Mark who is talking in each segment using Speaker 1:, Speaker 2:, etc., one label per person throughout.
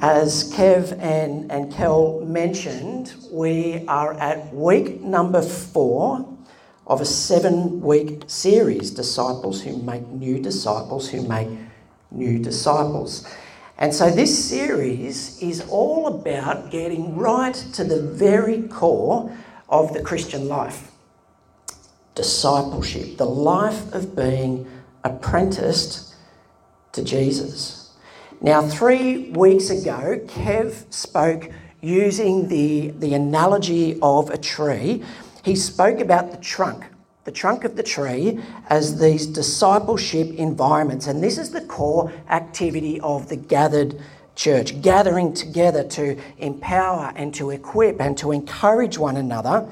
Speaker 1: As Kev and, and Kel mentioned, we are at week number four of a seven week series Disciples Who Make New Disciples Who Make New Disciples. And so this series is all about getting right to the very core of the Christian life discipleship, the life of being apprenticed to Jesus. Now, three weeks ago, Kev spoke using the, the analogy of a tree. He spoke about the trunk, the trunk of the tree, as these discipleship environments. And this is the core activity of the gathered church, gathering together to empower and to equip and to encourage one another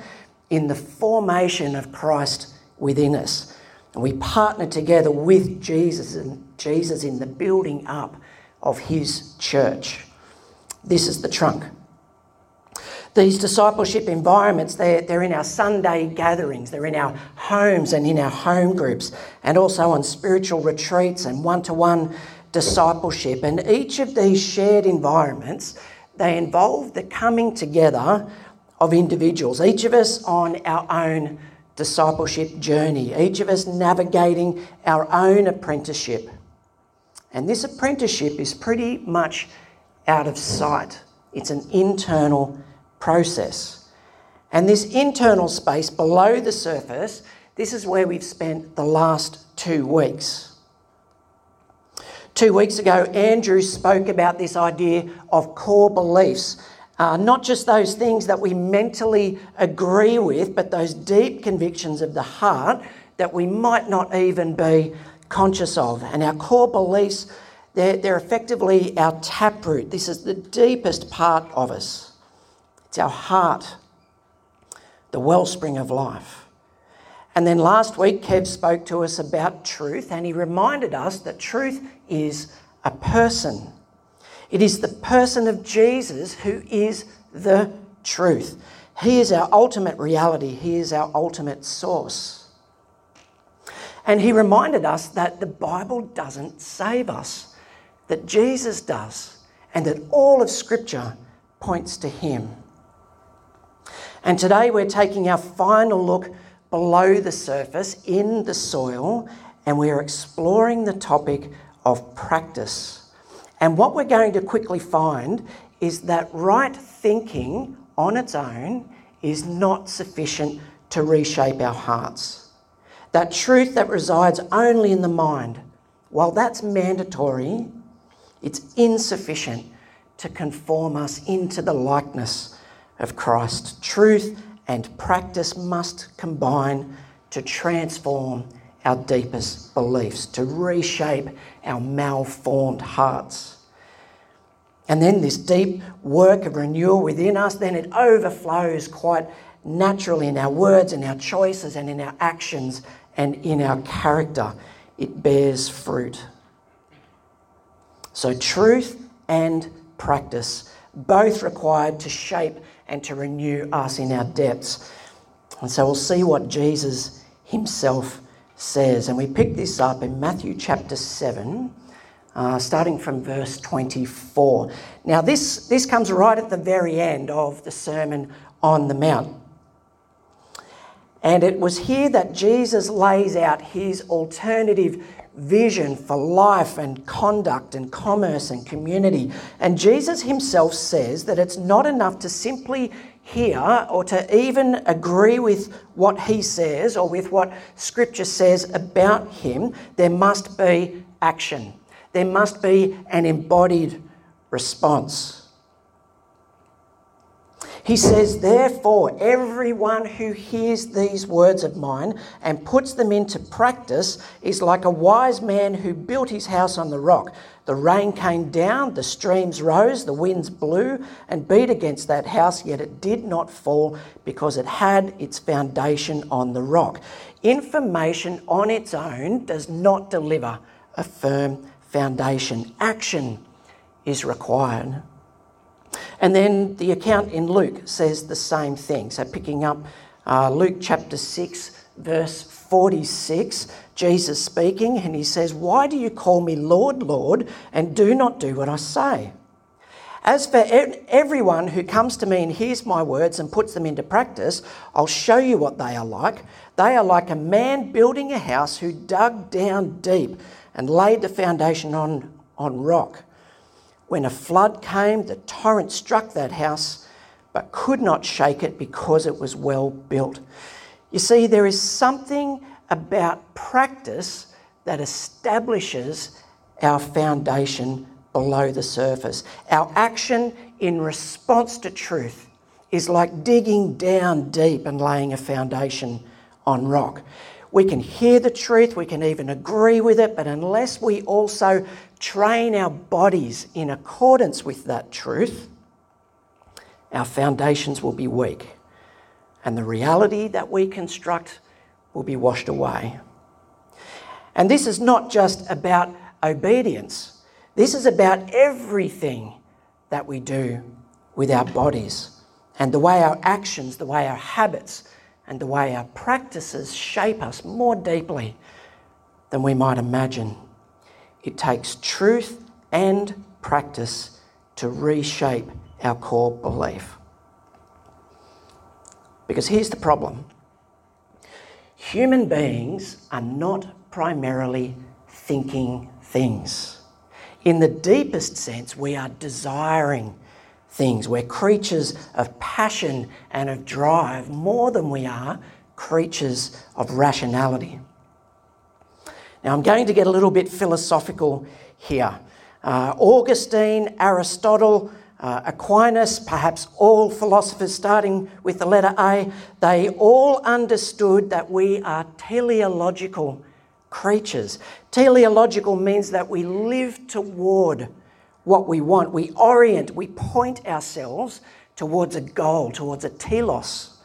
Speaker 1: in the formation of Christ within us. And we partner together with Jesus and Jesus in the building up of his church. This is the trunk. These discipleship environments, they're, they're in our Sunday gatherings, they're in our homes and in our home groups, and also on spiritual retreats and one to one discipleship. And each of these shared environments, they involve the coming together of individuals, each of us on our own discipleship journey, each of us navigating our own apprenticeship. And this apprenticeship is pretty much out of sight. It's an internal process. And this internal space below the surface, this is where we've spent the last two weeks. Two weeks ago, Andrew spoke about this idea of core beliefs. Uh, not just those things that we mentally agree with, but those deep convictions of the heart that we might not even be conscious of. And our core beliefs, they're, they're effectively our taproot. This is the deepest part of us. It's our heart, the wellspring of life. And then last week, Kev spoke to us about truth, and he reminded us that truth is a person. It is the person of Jesus who is the truth. He is our ultimate reality, He is our ultimate source. And he reminded us that the Bible doesn't save us, that Jesus does, and that all of Scripture points to him. And today we're taking our final look below the surface in the soil, and we're exploring the topic of practice. And what we're going to quickly find is that right thinking on its own is not sufficient to reshape our hearts that truth that resides only in the mind, while that's mandatory, it's insufficient to conform us into the likeness of Christ. Truth and practice must combine to transform our deepest beliefs, to reshape our malformed hearts. And then this deep work of renewal within us, then it overflows quite naturally in our words and our choices and in our actions and in our character, it bears fruit. So, truth and practice, both required to shape and to renew us in our depths. And so, we'll see what Jesus himself says. And we pick this up in Matthew chapter 7. Uh, starting from verse 24. Now, this, this comes right at the very end of the Sermon on the Mount. And it was here that Jesus lays out his alternative vision for life and conduct and commerce and community. And Jesus himself says that it's not enough to simply hear or to even agree with what he says or with what Scripture says about him. There must be action, there must be an embodied response. He says, Therefore, everyone who hears these words of mine and puts them into practice is like a wise man who built his house on the rock. The rain came down, the streams rose, the winds blew and beat against that house, yet it did not fall because it had its foundation on the rock. Information on its own does not deliver a firm foundation. Action is required. And then the account in Luke says the same thing. So, picking up uh, Luke chapter 6, verse 46, Jesus speaking, and he says, Why do you call me Lord, Lord, and do not do what I say? As for everyone who comes to me and hears my words and puts them into practice, I'll show you what they are like. They are like a man building a house who dug down deep and laid the foundation on, on rock. When a flood came, the torrent struck that house, but could not shake it because it was well built. You see, there is something about practice that establishes our foundation below the surface. Our action in response to truth is like digging down deep and laying a foundation on rock. We can hear the truth, we can even agree with it, but unless we also train our bodies in accordance with that truth, our foundations will be weak and the reality that we construct will be washed away. And this is not just about obedience. This is about everything that we do with our bodies and the way our actions, the way our habits, and the way our practices shape us more deeply than we might imagine. It takes truth and practice to reshape our core belief. Because here's the problem human beings are not primarily thinking things in the deepest sense, we are desiring things. We're creatures of passion and of drive more than we are creatures of rationality. Now, I'm going to get a little bit philosophical here. Uh, Augustine, Aristotle, uh, Aquinas, perhaps all philosophers starting with the letter A, they all understood that we are teleological creatures. Teleological means that we live toward what we want. We orient, we point ourselves towards a goal, towards a telos.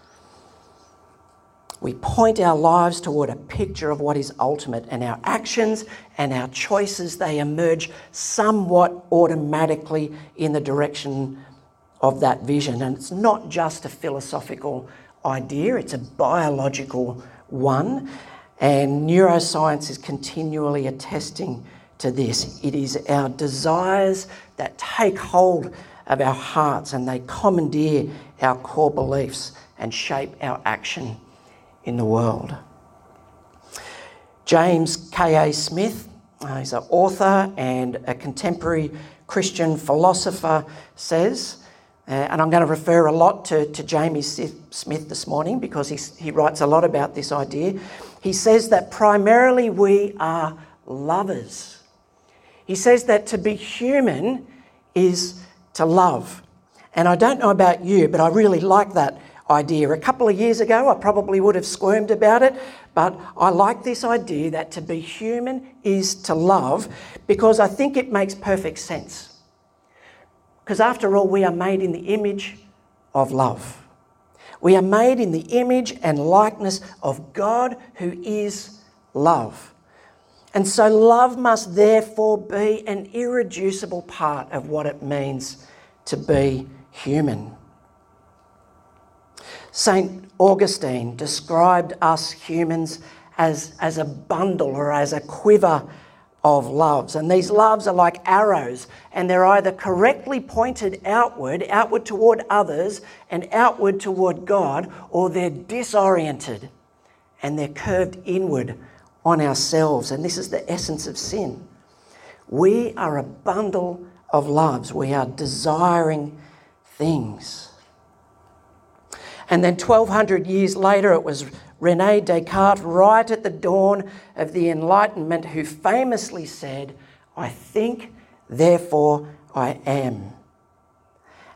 Speaker 1: We point our lives toward a picture of what is ultimate, and our actions and our choices they emerge somewhat automatically in the direction of that vision. And it's not just a philosophical idea, it's a biological one. And neuroscience is continually attesting to this. It is our desires that take hold of our hearts and they commandeer our core beliefs and shape our action in the world. James K.A. Smith, uh, he's an author and a contemporary Christian philosopher, says, uh, and I'm going to refer a lot to, to Jamie Smith this morning because he writes a lot about this idea he says that primarily we are lovers. He says that to be human is to love. And I don't know about you, but I really like that idea. A couple of years ago, I probably would have squirmed about it, but I like this idea that to be human is to love because I think it makes perfect sense. Because after all, we are made in the image of love. We are made in the image and likeness of God who is love. And so, love must therefore be an irreducible part of what it means to be human. St. Augustine described us humans as, as a bundle or as a quiver of loves. And these loves are like arrows, and they're either correctly pointed outward, outward toward others, and outward toward God, or they're disoriented and they're curved inward on ourselves. And this is the essence of sin. We are a bundle of loves, we are desiring things. And then 1200 years later, it was Rene Descartes, right at the dawn of the Enlightenment, who famously said, I think, therefore I am.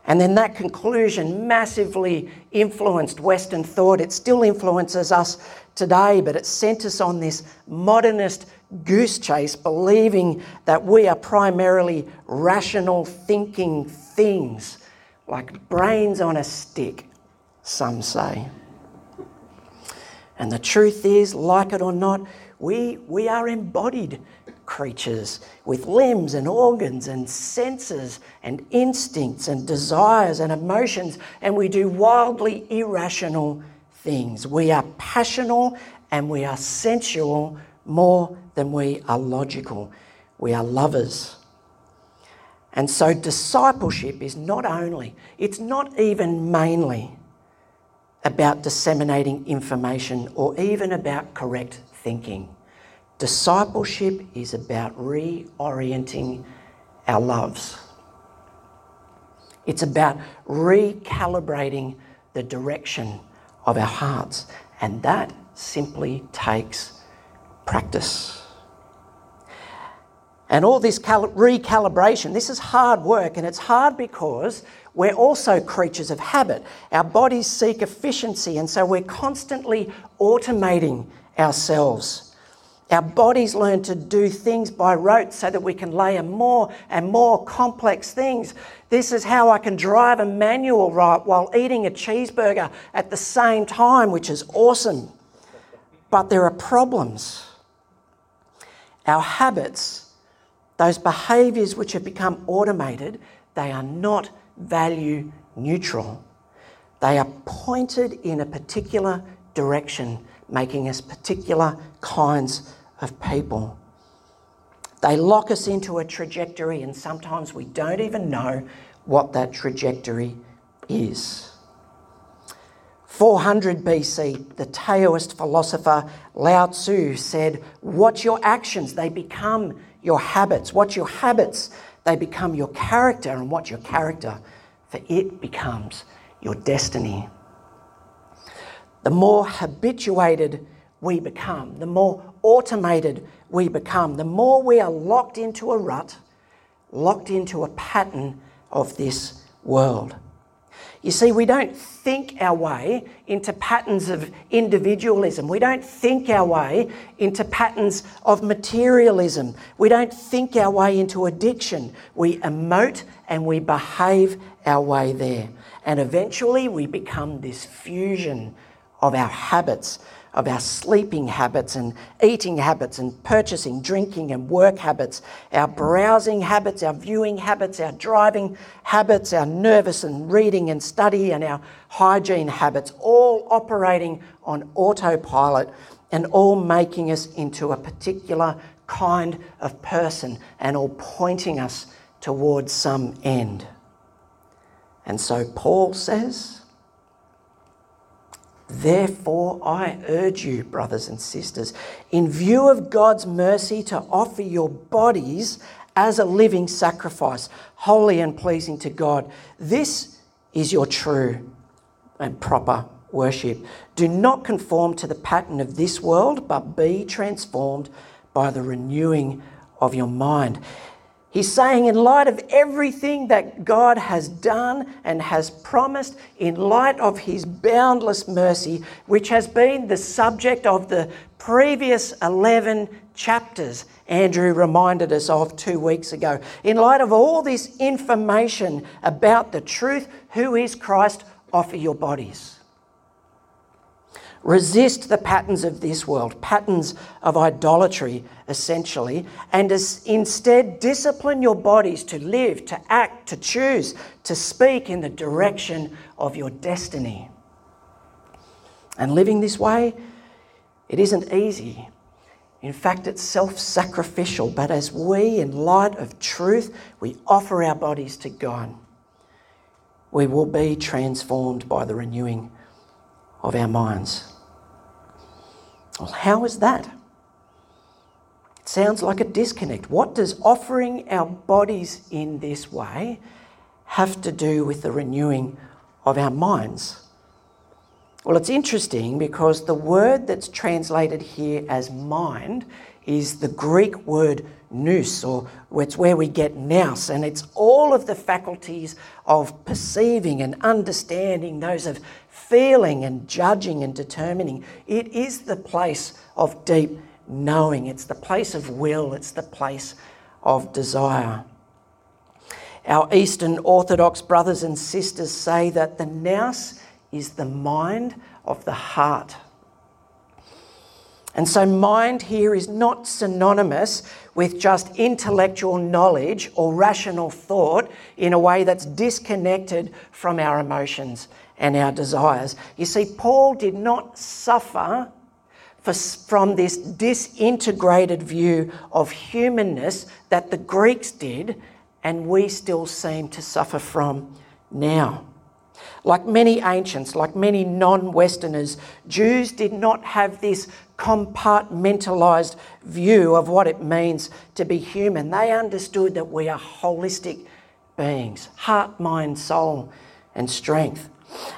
Speaker 1: And then that conclusion massively influenced Western thought. It still influences us today, but it sent us on this modernist goose chase, believing that we are primarily rational thinking things, like brains on a stick, some say. And the truth is, like it or not, we, we are embodied creatures with limbs and organs and senses and instincts and desires and emotions, and we do wildly irrational things. We are passional and we are sensual more than we are logical. We are lovers. And so discipleship is not only, it's not even mainly about disseminating information or even about correct thinking. Discipleship is about reorienting our loves. It's about recalibrating the direction of our hearts, and that simply takes practice. And all this cal- recalibration, this is hard work, and it's hard because we're also creatures of habit. Our bodies seek efficiency, and so we're constantly automating ourselves. Our bodies learn to do things by rote so that we can layer more and more complex things. This is how I can drive a manual right while eating a cheeseburger at the same time, which is awesome. But there are problems. Our habits those behaviours which have become automated, they are not value neutral. They are pointed in a particular direction, making us particular kinds of people. They lock us into a trajectory, and sometimes we don't even know what that trajectory is. 400 BC, the Taoist philosopher Lao Tzu said, Watch your actions, they become your habits. What's your habits, they become your character, and watch your character, for it becomes your destiny. The more habituated we become, the more automated we become, the more we are locked into a rut, locked into a pattern of this world. You see, we don't think our way into patterns of individualism. We don't think our way into patterns of materialism. We don't think our way into addiction. We emote and we behave our way there. And eventually we become this fusion of our habits of our sleeping habits and eating habits and purchasing, drinking, and work habits, our browsing habits, our viewing habits, our driving habits, our nervous and reading and study, and our hygiene habits, all operating on autopilot and all making us into a particular kind of person and all pointing us towards some end. And so Paul says, Therefore, I urge you, brothers and sisters, in view of God's mercy, to offer your bodies as a living sacrifice, holy and pleasing to God. This is your true and proper worship. Do not conform to the pattern of this world, but be transformed by the renewing of your mind. He's saying, in light of everything that God has done and has promised, in light of His boundless mercy, which has been the subject of the previous 11 chapters, Andrew reminded us of two weeks ago, in light of all this information about the truth, who is Christ, offer your bodies. Resist the patterns of this world, patterns of idolatry, essentially, and instead discipline your bodies to live, to act, to choose, to speak in the direction of your destiny. And living this way, it isn't easy. In fact, it's self sacrificial, but as we, in light of truth, we offer our bodies to God, we will be transformed by the renewing of our minds. Well, how is that? It sounds like a disconnect. What does offering our bodies in this way have to do with the renewing of our minds? Well, it's interesting because the word that's translated here as mind is the Greek word nous, or it's where we get nous, and it's all of the faculties of perceiving and understanding, those of feeling and judging and determining. It is the place of deep knowing, it's the place of will, it's the place of desire. Our Eastern Orthodox brothers and sisters say that the nous is the mind of the heart. And so, mind here is not synonymous with just intellectual knowledge or rational thought in a way that's disconnected from our emotions and our desires. You see, Paul did not suffer for, from this disintegrated view of humanness that the Greeks did and we still seem to suffer from now. Like many ancients, like many non Westerners, Jews did not have this compartmentalized view of what it means to be human. They understood that we are holistic beings heart, mind, soul, and strength.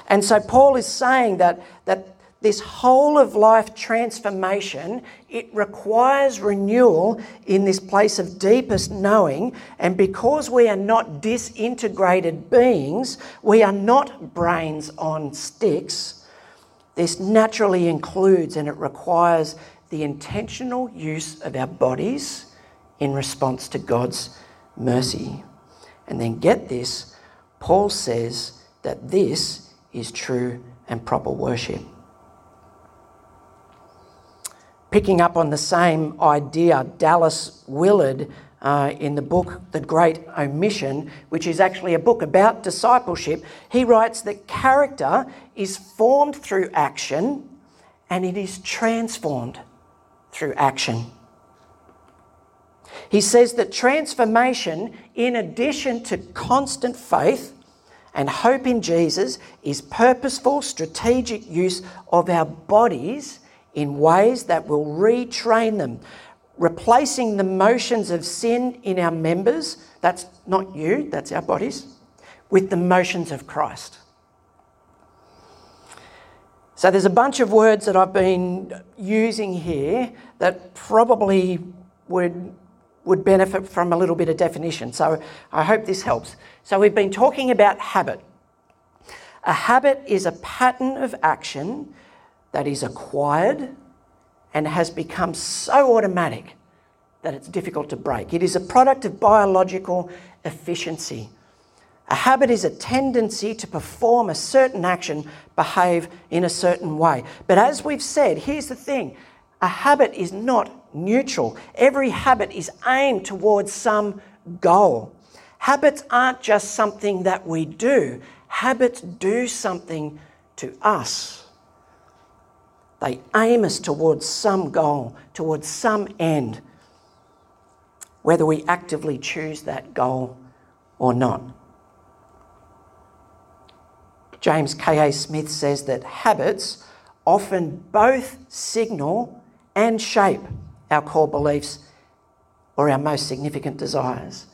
Speaker 1: And so Paul is saying that, that this whole of life transformation it requires renewal in this place of deepest knowing and because we are not disintegrated beings we are not brains on sticks this naturally includes and it requires the intentional use of our bodies in response to God's mercy. And then get this Paul says that this is true and proper worship. Picking up on the same idea, Dallas Willard, uh, in the book The Great Omission, which is actually a book about discipleship, he writes that character is formed through action and it is transformed through action. He says that transformation, in addition to constant faith and hope in Jesus, is purposeful, strategic use of our bodies in ways that will retrain them, replacing the motions of sin in our members, that's not you, that's our bodies, with the motions of Christ. So there's a bunch of words that I've been using here that probably would would benefit from a little bit of definition. So I hope this helps. So we've been talking about habit. A habit is a pattern of action that is acquired and has become so automatic that it's difficult to break. It is a product of biological efficiency. A habit is a tendency to perform a certain action, behave in a certain way. But as we've said, here's the thing a habit is not neutral. Every habit is aimed towards some goal. Habits aren't just something that we do, habits do something to us. They aim us towards some goal, towards some end, whether we actively choose that goal or not. James K.A. Smith says that habits often both signal and shape our core beliefs or our most significant desires.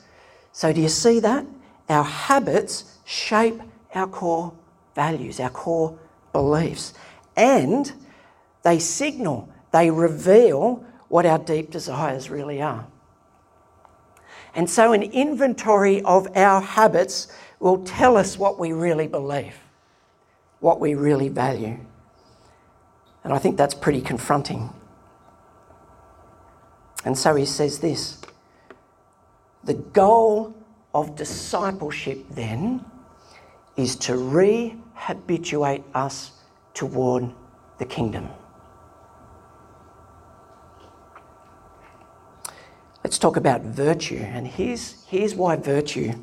Speaker 1: So, do you see that? Our habits shape our core values, our core beliefs. And they signal, they reveal what our deep desires really are. And so, an inventory of our habits will tell us what we really believe, what we really value. And I think that's pretty confronting. And so he says this the goal of discipleship then is to rehabituate us toward the kingdom. Let's talk about virtue. And here's, here's why virtue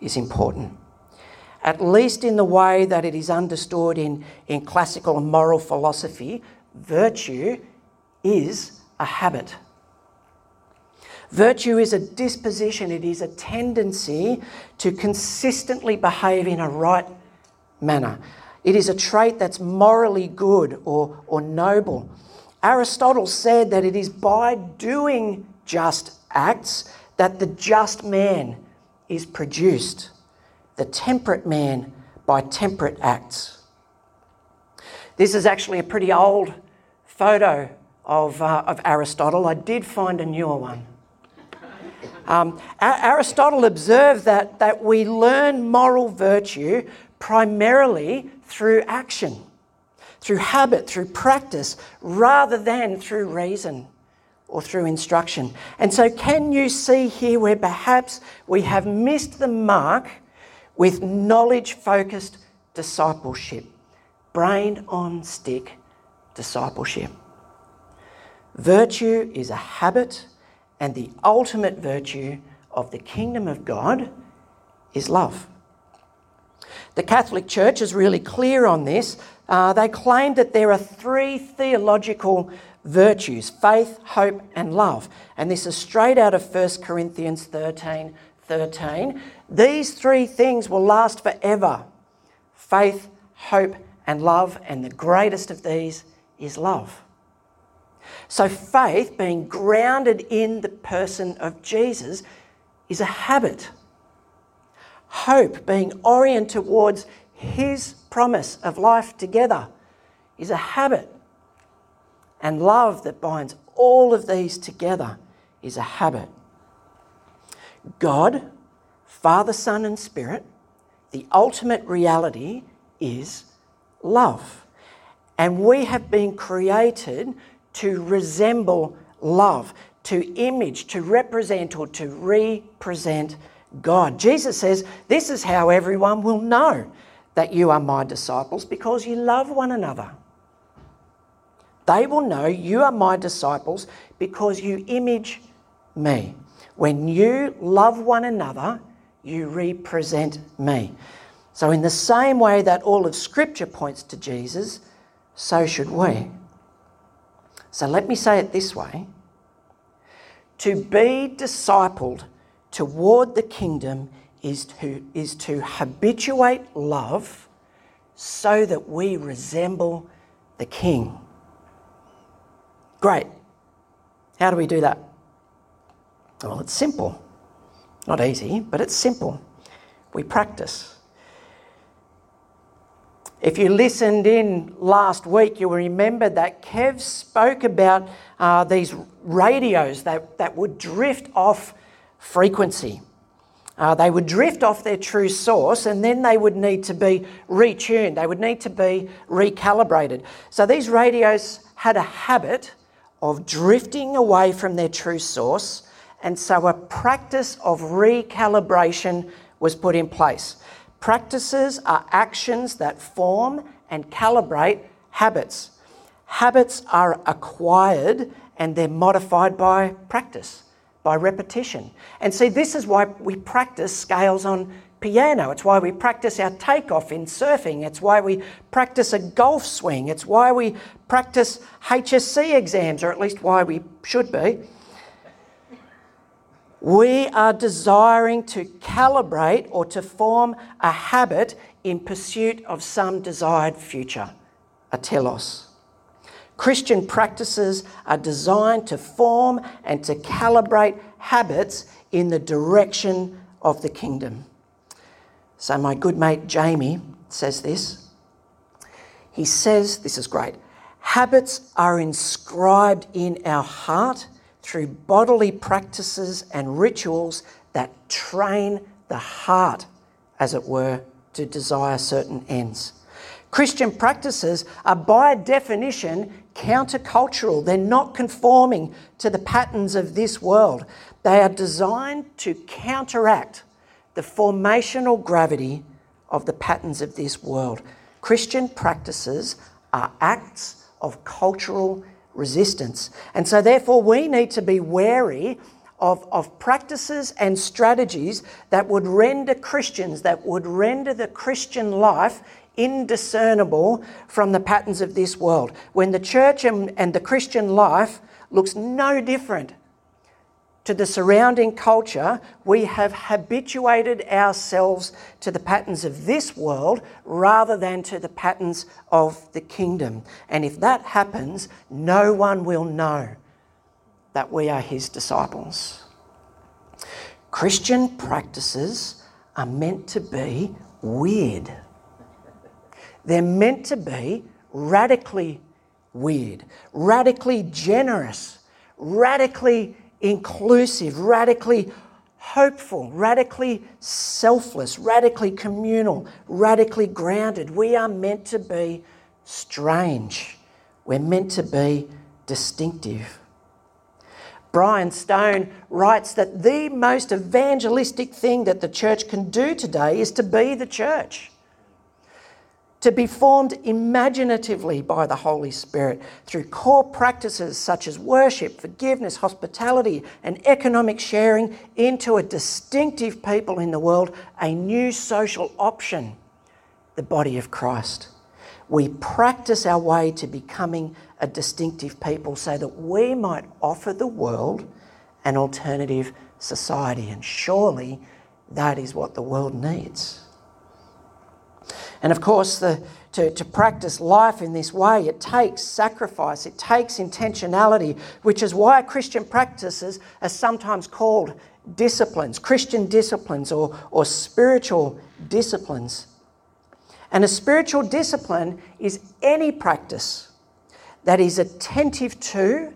Speaker 1: is important. At least in the way that it is understood in, in classical and moral philosophy, virtue is a habit. Virtue is a disposition, it is a tendency to consistently behave in a right manner. It is a trait that's morally good or, or noble. Aristotle said that it is by doing just acts, that the just man is produced, the temperate man by temperate acts. This is actually a pretty old photo of, uh, of Aristotle. I did find a newer one. Um, Aristotle observed that, that we learn moral virtue primarily through action, through habit, through practice, rather than through reason or through instruction. And so, can you see here where perhaps we have missed the mark with knowledge focused discipleship? Brain on stick discipleship. Virtue is a habit, and the ultimate virtue of the kingdom of God is love. The Catholic Church is really clear on this. Uh, they claim that there are three theological virtues faith, hope, and love. And this is straight out of 1 Corinthians 13 13, these three things will last forever faith, hope, and love, and the greatest of these is love. So, faith, being grounded in the person of Jesus, is a habit. Hope, being oriented towards his promise of life together, is a habit. And love that binds all of these together is a habit. God, Father, Son, and Spirit, the ultimate reality is love. And we have been created to resemble love, to image, to represent, or to represent God. Jesus says, This is how everyone will know that you are my disciples because you love one another. They will know you are my disciples because you image me. When you love one another, you represent me. So, in the same way that all of Scripture points to Jesus, so should we. So, let me say it this way to be discipled toward the kingdom is to, is to habituate love so that we resemble the king. Great. How do we do that? Well, it's simple. Not easy, but it's simple. We practice. If you listened in last week, you'll remember that Kev spoke about uh, these radios that, that would drift off frequency. Uh, they would drift off their true source and then they would need to be retuned, they would need to be recalibrated. So these radios had a habit of drifting away from their true source and so a practice of recalibration was put in place. Practices are actions that form and calibrate habits. Habits are acquired and they're modified by practice, by repetition. And see, this is why we practice scales on piano. It's why we practice our takeoff in surfing. It's why we practice a golf swing. It's why we practice HSC exams, or at least why we should be. We are desiring to calibrate or to form a habit in pursuit of some desired future, a telos. Christian practices are designed to form and to calibrate habits in the direction of the kingdom. So, my good mate Jamie says this. He says, This is great. Habits are inscribed in our heart through bodily practices and rituals that train the heart, as it were, to desire certain ends. Christian practices are by definition countercultural. They're not conforming to the patterns of this world. They are designed to counteract the formational gravity of the patterns of this world. Christian practices are acts of cultural resistance. And so, therefore, we need to be wary of, of practices and strategies that would render Christians, that would render the Christian life indiscernible from the patterns of this world. When the church and, and the Christian life looks no different to the surrounding culture, we have habituated ourselves to the patterns of this world rather than to the patterns of the kingdom. And if that happens, no one will know that we are his disciples. Christian practices are meant to be weird. They're meant to be radically weird, radically generous, radically inclusive, radically hopeful, radically selfless, radically communal, radically grounded. We are meant to be strange. We're meant to be distinctive. Bryan Stone writes that the most evangelistic thing that the church can do today is to be the church to be formed imaginatively by the Holy Spirit through core practices such as worship, forgiveness, hospitality, and economic sharing into a distinctive people in the world, a new social option, the body of Christ. We practice our way to becoming a distinctive people so that we might offer the world an alternative society. And surely that is what the world needs. And of course, the, to, to practice life in this way, it takes sacrifice, it takes intentionality, which is why Christian practices are sometimes called disciplines, Christian disciplines, or, or spiritual disciplines. And a spiritual discipline is any practice that is attentive to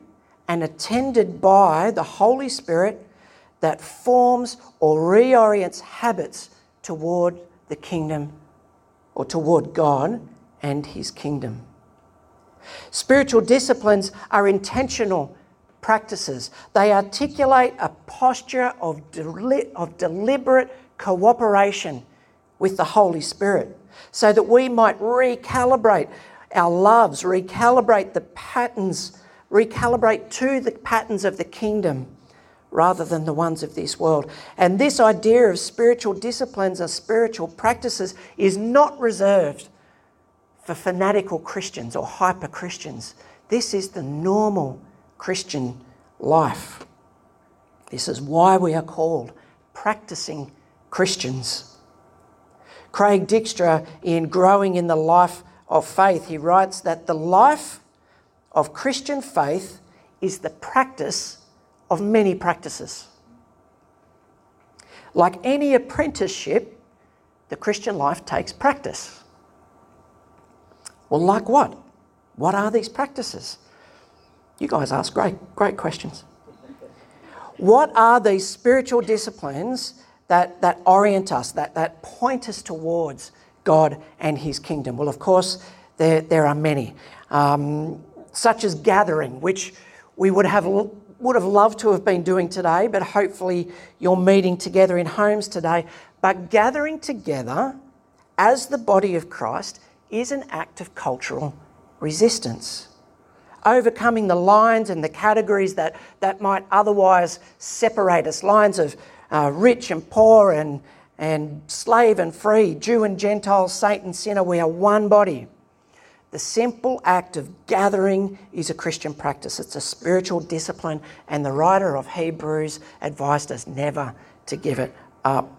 Speaker 1: and attended by the Holy Spirit that forms or reorients habits toward the kingdom or toward God and His kingdom. Spiritual disciplines are intentional practices. They articulate a posture of, deli- of deliberate cooperation with the Holy Spirit so that we might recalibrate our loves, recalibrate the patterns, recalibrate to the patterns of the kingdom rather than the ones of this world. And this idea of spiritual disciplines or spiritual practices is not reserved for fanatical Christians or hyper Christians. This is the normal Christian life. This is why we are called practicing Christians. Craig Dykstra, in Growing in the Life of Faith, he writes that the life of Christian faith is the practice of many practices. Like any apprenticeship, the Christian life takes practice. Well, like what? What are these practices? You guys ask great, great questions. What are these spiritual disciplines that, that orient us, that, that point us towards God and His kingdom? Well, of course, there, there are many, um, such as gathering, which we would have would have loved to have been doing today, but hopefully you're meeting together in homes today. But gathering together as the body of Christ is an act of cultural resistance. Overcoming the lines and the categories that, that might otherwise separate us lines of uh, rich and poor and, and slave and free, Jew and Gentile, saint and sinner. We are one body. The simple act of gathering is a Christian practice. It's a spiritual discipline, and the writer of Hebrews advised us never to give it up.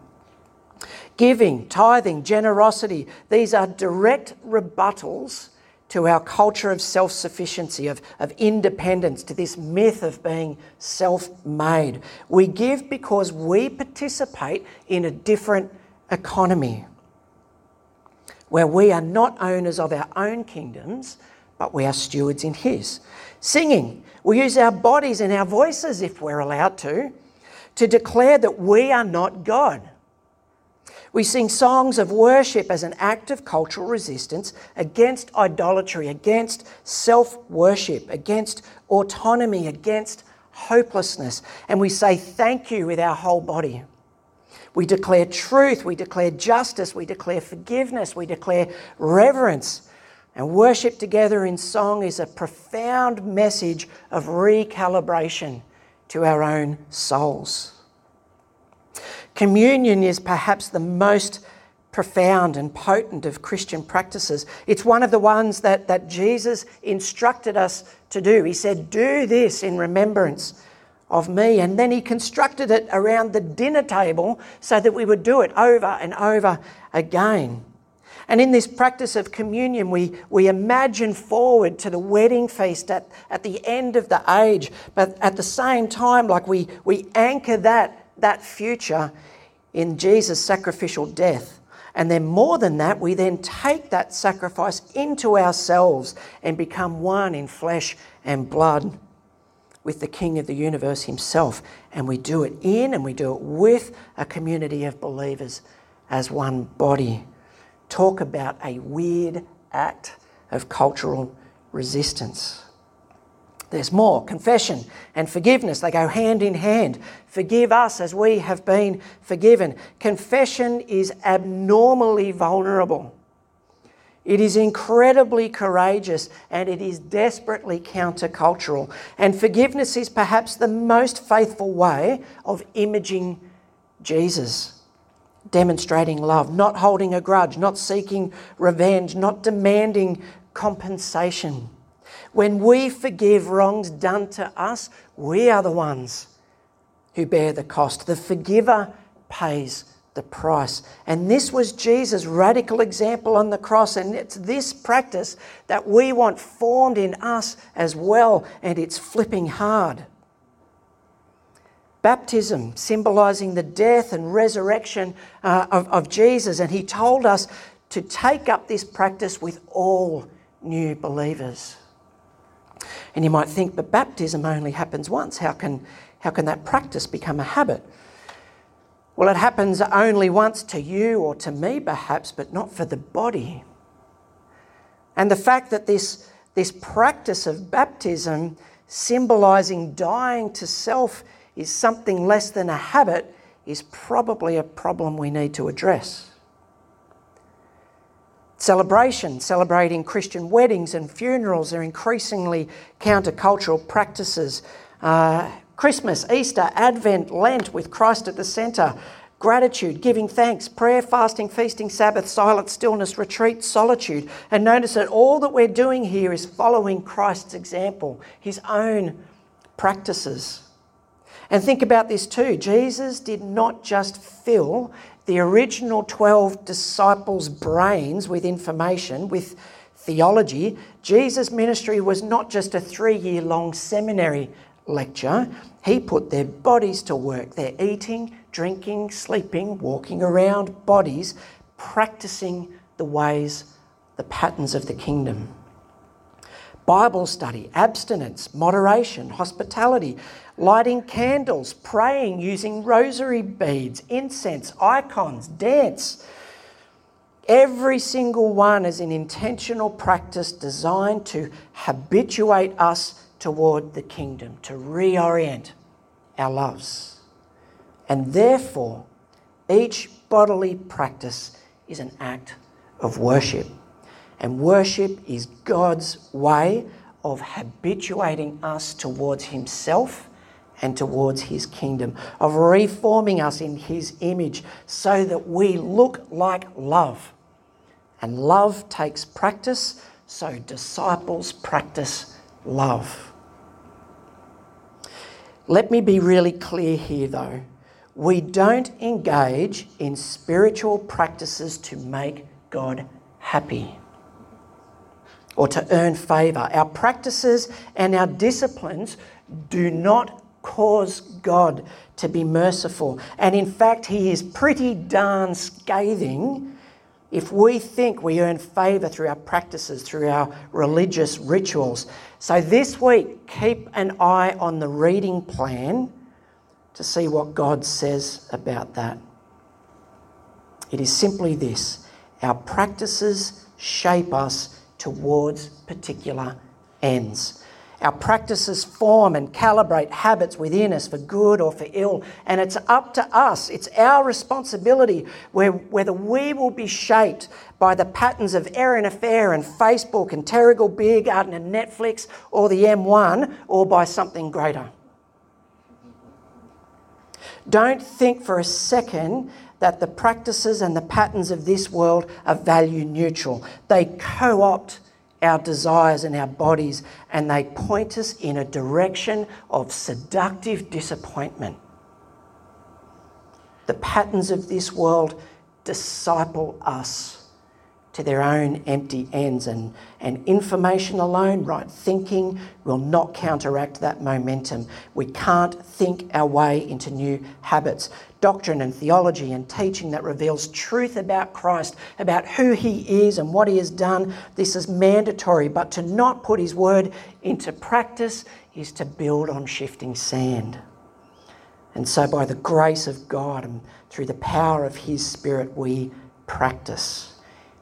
Speaker 1: Giving, tithing, generosity, these are direct rebuttals to our culture of self sufficiency, of, of independence, to this myth of being self made. We give because we participate in a different economy where we are not owners of our own kingdoms, but we are stewards in His. Singing, we use our bodies and our voices, if we're allowed to, to declare that we are not God. We sing songs of worship as an act of cultural resistance against idolatry, against self worship, against autonomy, against hopelessness. And we say thank you with our whole body. We declare truth, we declare justice, we declare forgiveness, we declare reverence. And worship together in song is a profound message of recalibration to our own souls. Communion is perhaps the most profound and potent of Christian practices. It's one of the ones that, that Jesus instructed us to do. He said, Do this in remembrance of me. And then he constructed it around the dinner table so that we would do it over and over again. And in this practice of communion, we, we imagine forward to the wedding feast at, at the end of the age, but at the same time, like we, we anchor that, that future in Jesus' sacrificial death. And then, more than that, we then take that sacrifice into ourselves and become one in flesh and blood with the King of the universe himself. And we do it in and we do it with a community of believers as one body. Talk about a weird act of cultural resistance. There's more confession and forgiveness, they go hand in hand. Forgive us as we have been forgiven. Confession is abnormally vulnerable. It is incredibly courageous and it is desperately countercultural. And forgiveness is perhaps the most faithful way of imaging Jesus, demonstrating love, not holding a grudge, not seeking revenge, not demanding compensation. When we forgive wrongs done to us, we are the ones who bear the cost. The forgiver pays the price. And this was Jesus' radical example on the cross. And it's this practice that we want formed in us as well. And it's flipping hard. Baptism, symbolizing the death and resurrection uh, of, of Jesus. And he told us to take up this practice with all new believers. And you might think, but baptism only happens once. How can, how can that practice become a habit? Well, it happens only once to you or to me, perhaps, but not for the body. And the fact that this, this practice of baptism, symbolizing dying to self, is something less than a habit, is probably a problem we need to address. Celebration, celebrating Christian weddings and funerals are increasingly countercultural practices. Uh, Christmas, Easter, Advent, Lent with Christ at the centre, gratitude, giving thanks, prayer, fasting, feasting, Sabbath, silence, stillness, retreat, solitude. And notice that all that we're doing here is following Christ's example, his own practices. And think about this too Jesus did not just fill the original 12 disciples' brains with information, with theology. Jesus' ministry was not just a three year long seminary lecture, he put their bodies to work. They're eating, drinking, sleeping, walking around, bodies, practicing the ways, the patterns of the kingdom. Bible study, abstinence, moderation, hospitality, lighting candles, praying using rosary beads, incense, icons, dance. Every single one is an intentional practice designed to habituate us toward the kingdom, to reorient our loves. And therefore, each bodily practice is an act of worship. And worship is God's way of habituating us towards Himself and towards His kingdom, of reforming us in His image so that we look like love. And love takes practice, so disciples practice love. Let me be really clear here though. We don't engage in spiritual practices to make God happy or to earn favour. Our practices and our disciplines do not cause God to be merciful. And in fact, He is pretty darn scathing if we think we earn favour through our practices, through our religious rituals. So this week, keep an eye on the reading plan to see what God says about that. It is simply this our practices shape us towards particular ends. Our practices form and calibrate habits within us for good or for ill, and it's up to us. It's our responsibility whether we will be shaped by the patterns of Erina Fair and Facebook and Terrigal Beer Garden and Netflix or the M1 or by something greater. Don't think for a second that the practices and the patterns of this world are value neutral. They co opt our desires and our bodies, and they point us in a direction of seductive disappointment. The patterns of this world disciple us to their own empty ends, and, and information alone, right thinking, will not counteract that momentum. We can't think our way into new habits. Doctrine and theology and teaching that reveals truth about Christ, about who He is and what He has done, this is mandatory. But to not put His word into practice is to build on shifting sand. And so, by the grace of God and through the power of His Spirit, we practice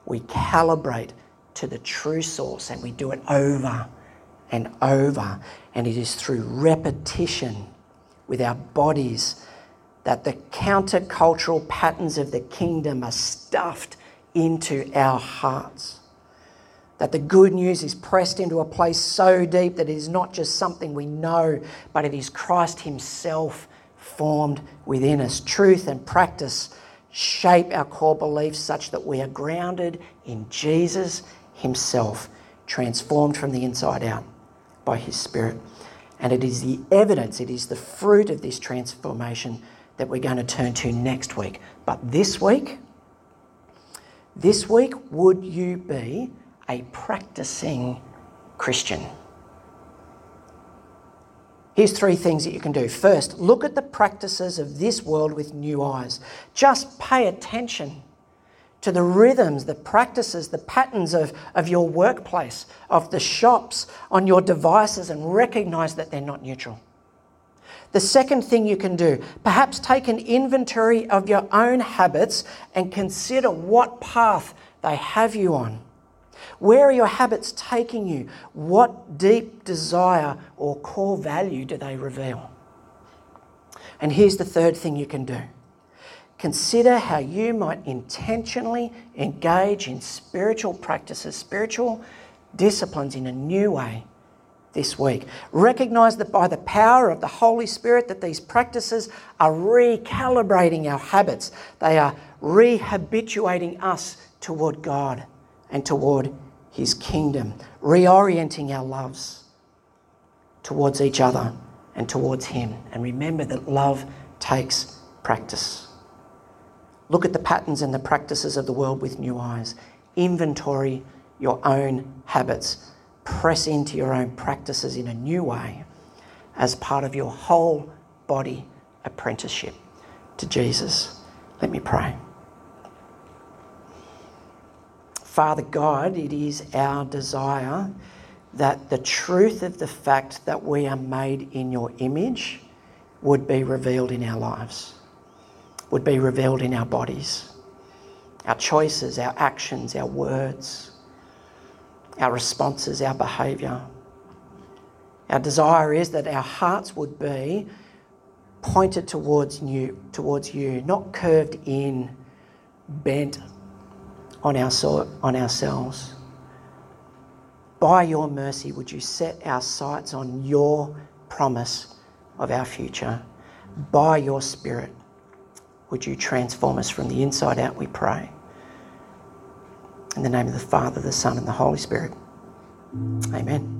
Speaker 1: we calibrate to the true source and we do it over and over. And it is through repetition with our bodies that the countercultural patterns of the kingdom are stuffed into our hearts. That the good news is pressed into a place so deep that it is not just something we know, but it is Christ Himself formed within us. Truth and practice shape our core beliefs such that we are grounded in Jesus Himself, transformed from the inside out by His Spirit. And it is the evidence, it is the fruit of this transformation that we're going to turn to next week. But this week, this week, would you be a practicing Christian? Here's three things that you can do. First, look at the practices of this world with new eyes. Just pay attention to the rhythms, the practices, the patterns of, of your workplace, of the shops, on your devices, and recognize that they're not neutral. The second thing you can do, perhaps take an inventory of your own habits and consider what path they have you on. Where are your habits taking you? What deep desire or core value do they reveal? And here's the third thing you can do consider how you might intentionally engage in spiritual practices, spiritual disciplines in a new way this week. Recognize that by the power of the Holy Spirit that these practices are recalibrating our habits. They are rehabituating us toward God and toward his kingdom, reorienting our loves towards each other and towards him. And remember that love takes practice. Look at the patterns and the practices of the world with new eyes. Inventory your own habits press into your own practices in a new way as part of your whole body apprenticeship to Jesus. Let me pray. Father God, it is our desire that the truth of the fact that we are made in your image would be revealed in our lives, would be revealed in our bodies, our choices, our actions, our words our responses, our behaviour. Our desire is that our hearts would be pointed towards you, towards you, not curved in, bent on, our, on ourselves. By your mercy, would you set our sights on your promise of our future? By your Spirit, would you transform us from the inside out, we pray. In the name of the Father, the Son, and the Holy Spirit. Amen.